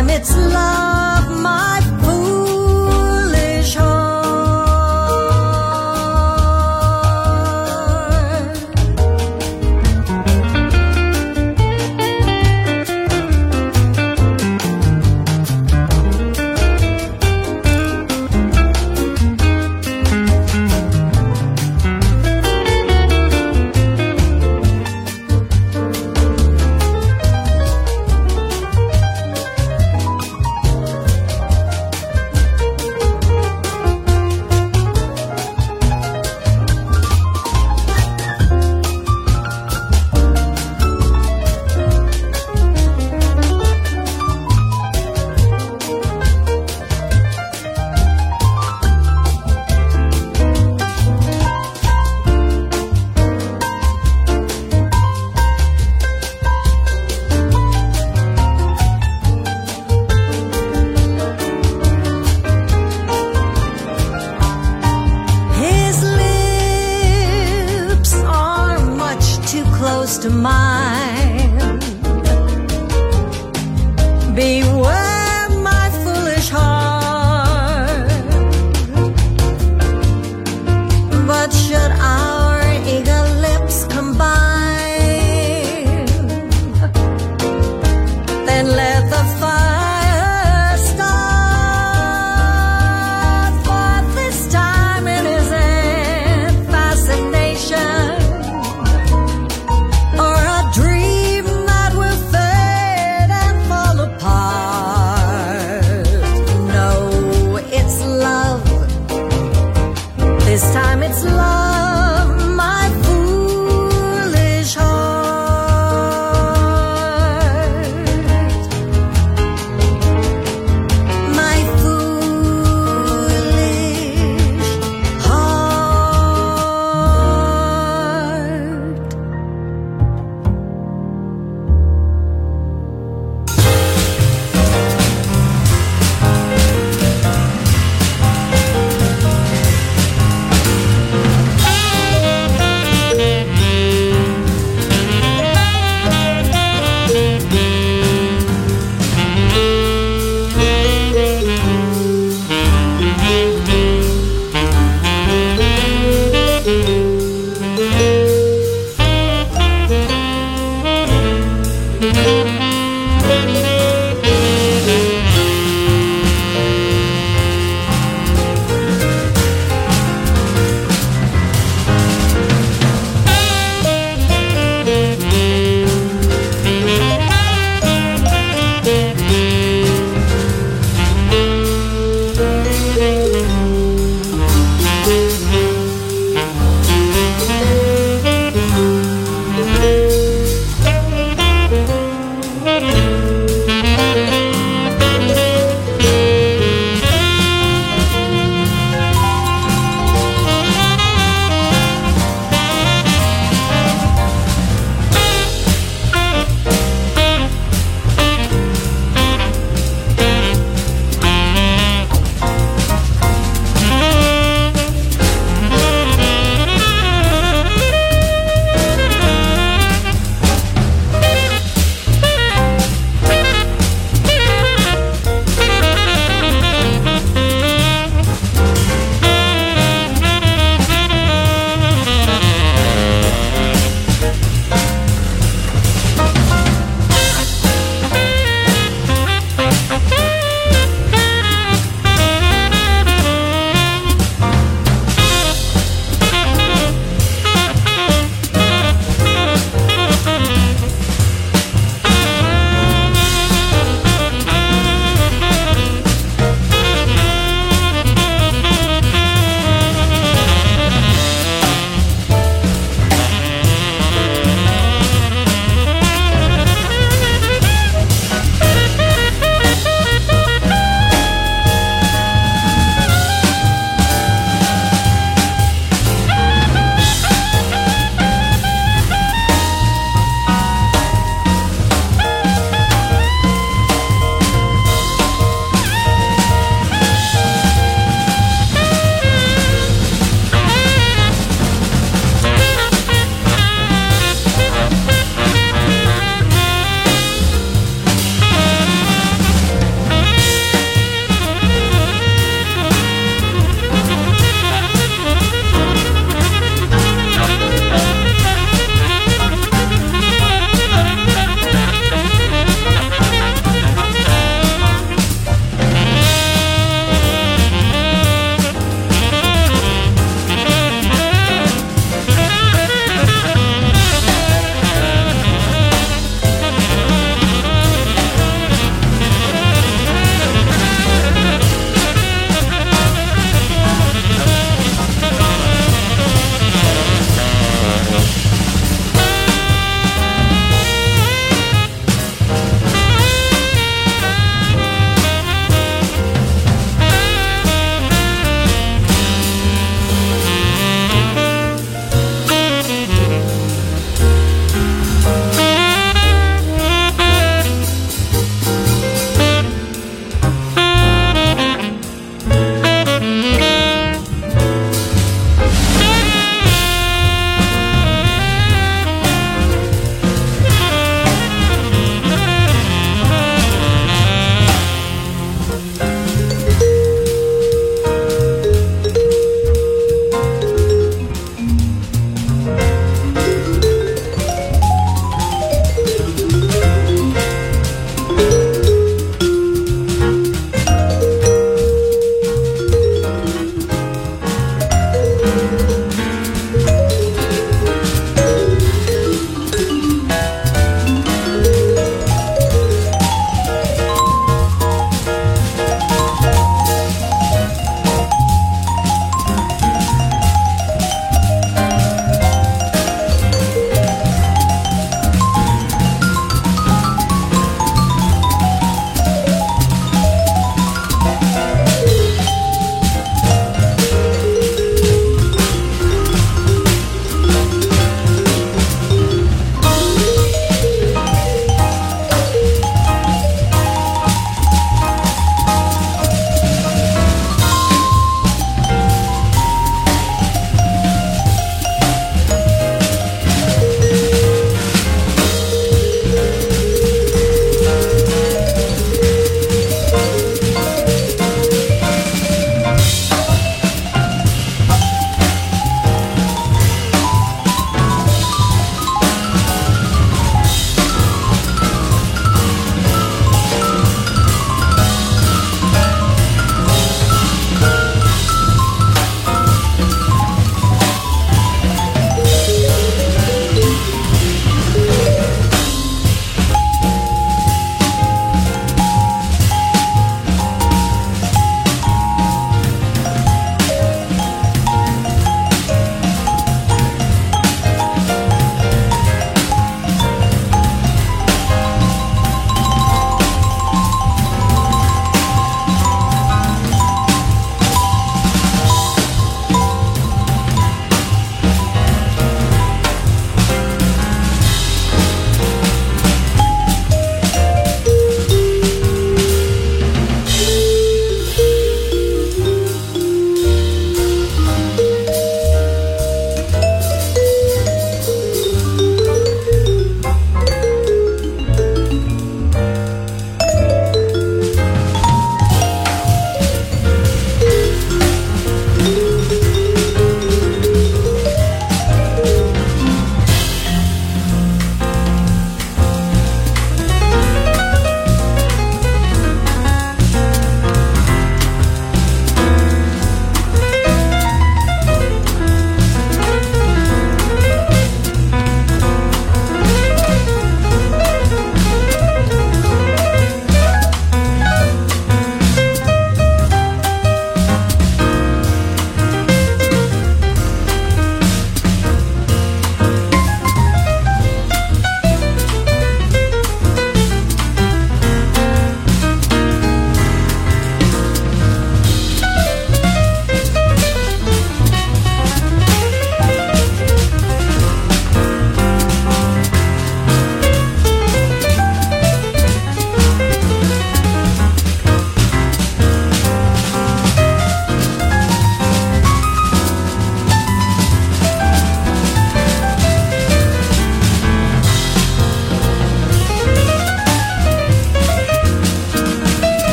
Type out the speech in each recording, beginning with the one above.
Time it's love,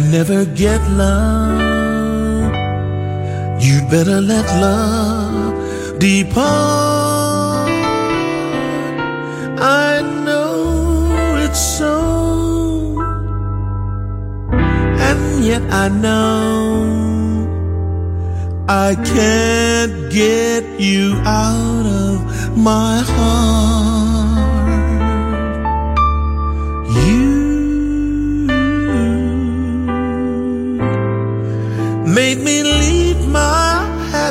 never get love, you'd better let love depart. I know it's so, and yet I know I can't get you out of my heart.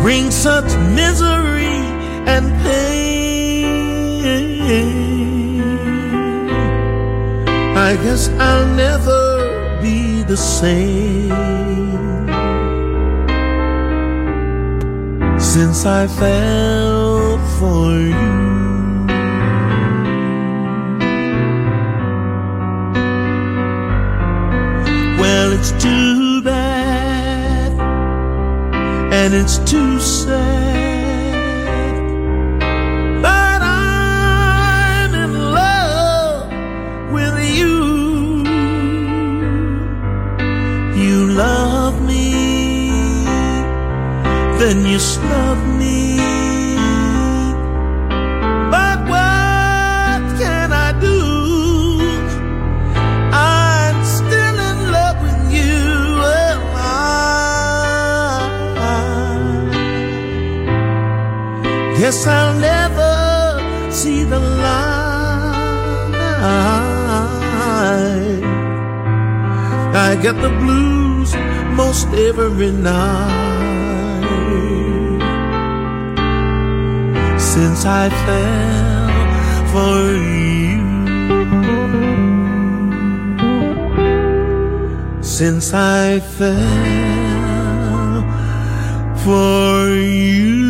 brings such misery and pain. I guess I'll never be the same since I fell for you. Well, it's too and it's too sad. But I'm in love with you. You love me, then you snub me. Get the blues most every night since I fell for you. Since I fell for you.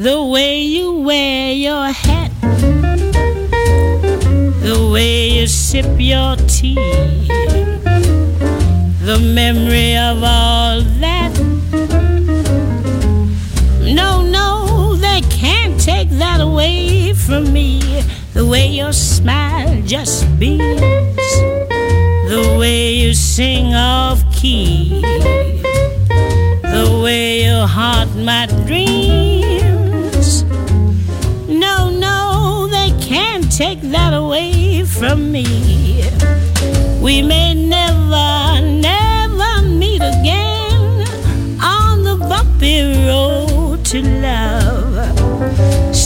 The way you wear your hat, the way you sip your tea, the memory of all that. No, no, they can't take that away from me. The way your smile just beams, the way you sing off key,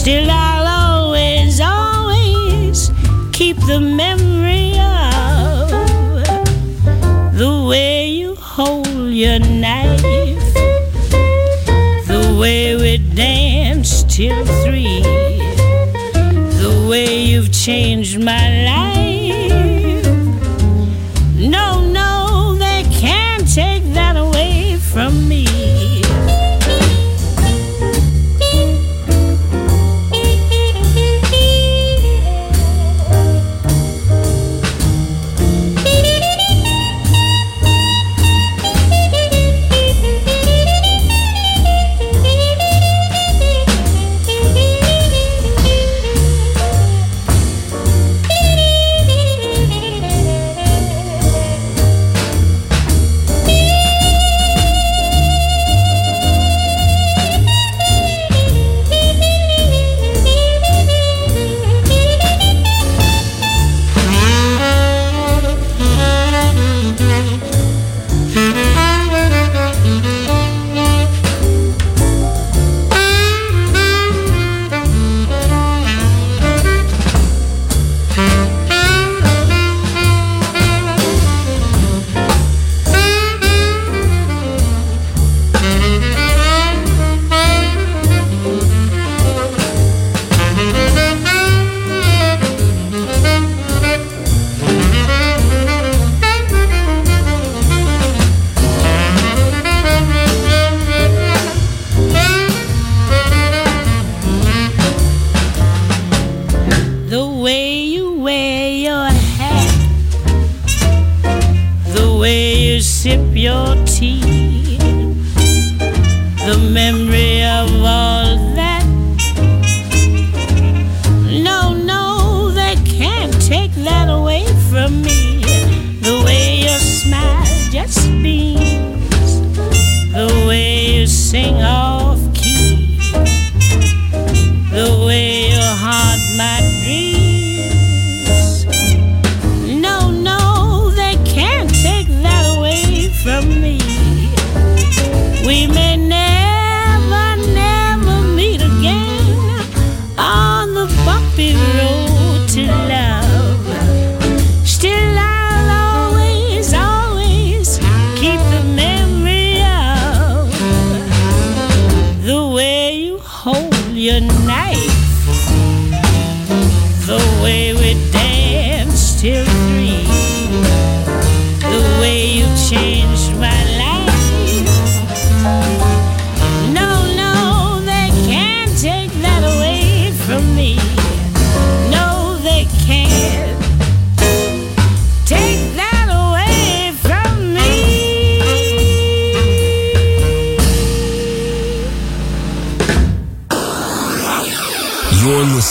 Still, I'll always, always keep the memory of the way you hold your knife, the way we danced till three, the way you've changed my life.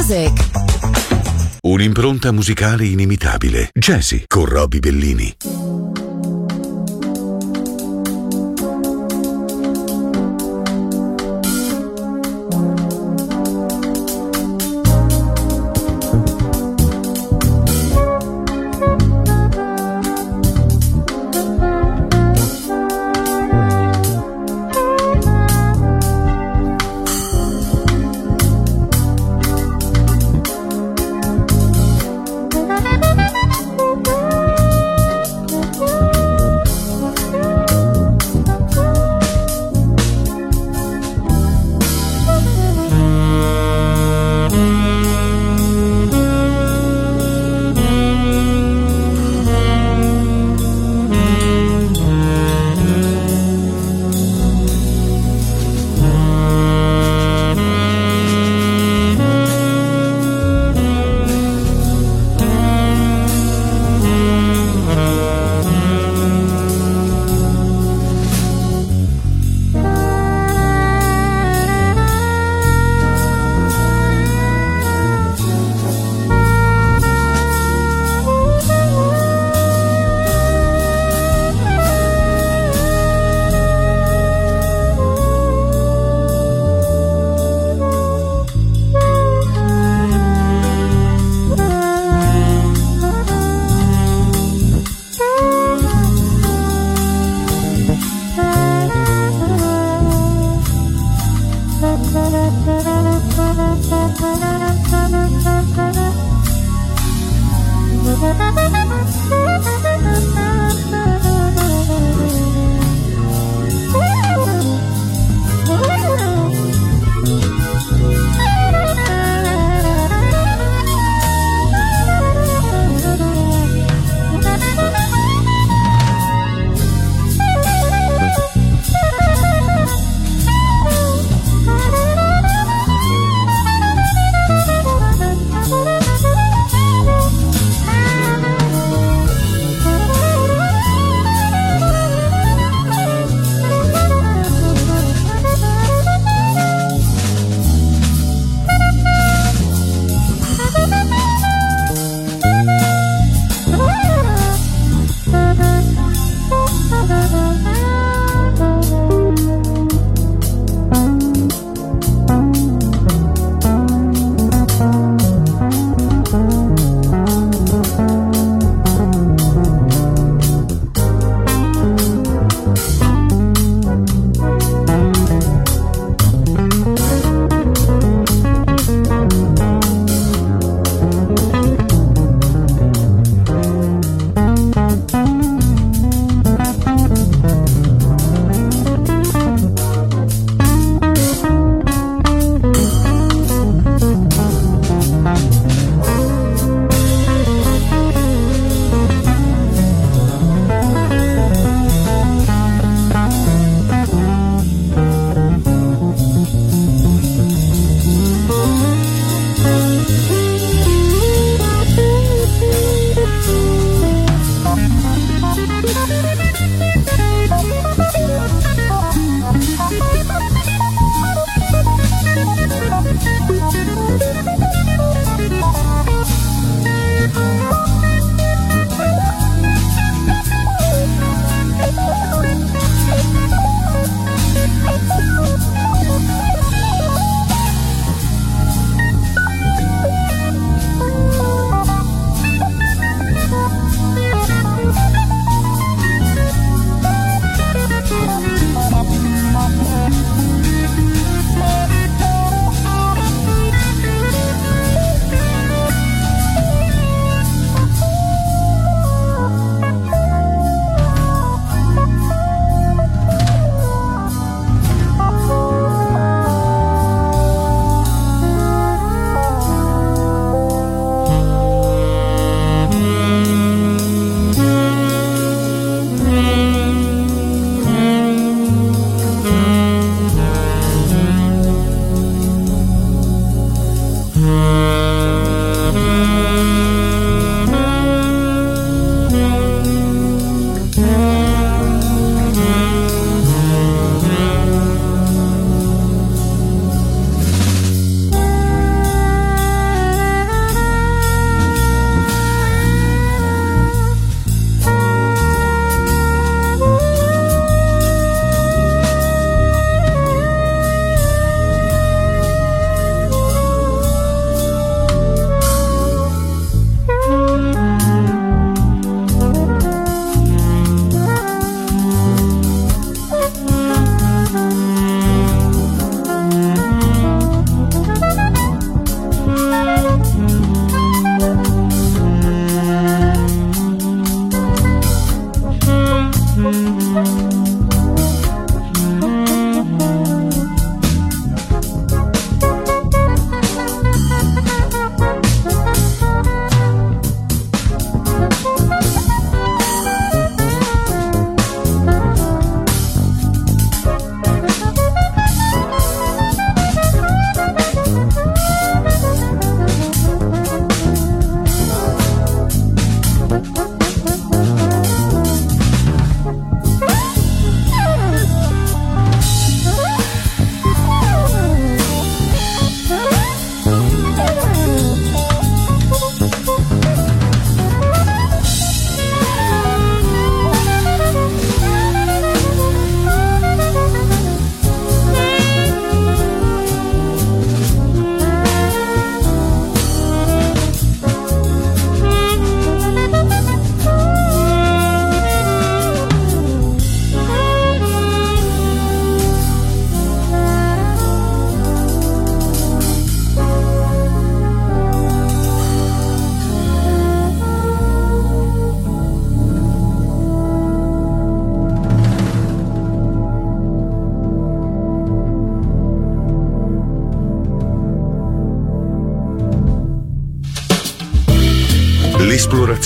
Music. Un'impronta musicale inimitabile. Jazzy con Robbie Bellini.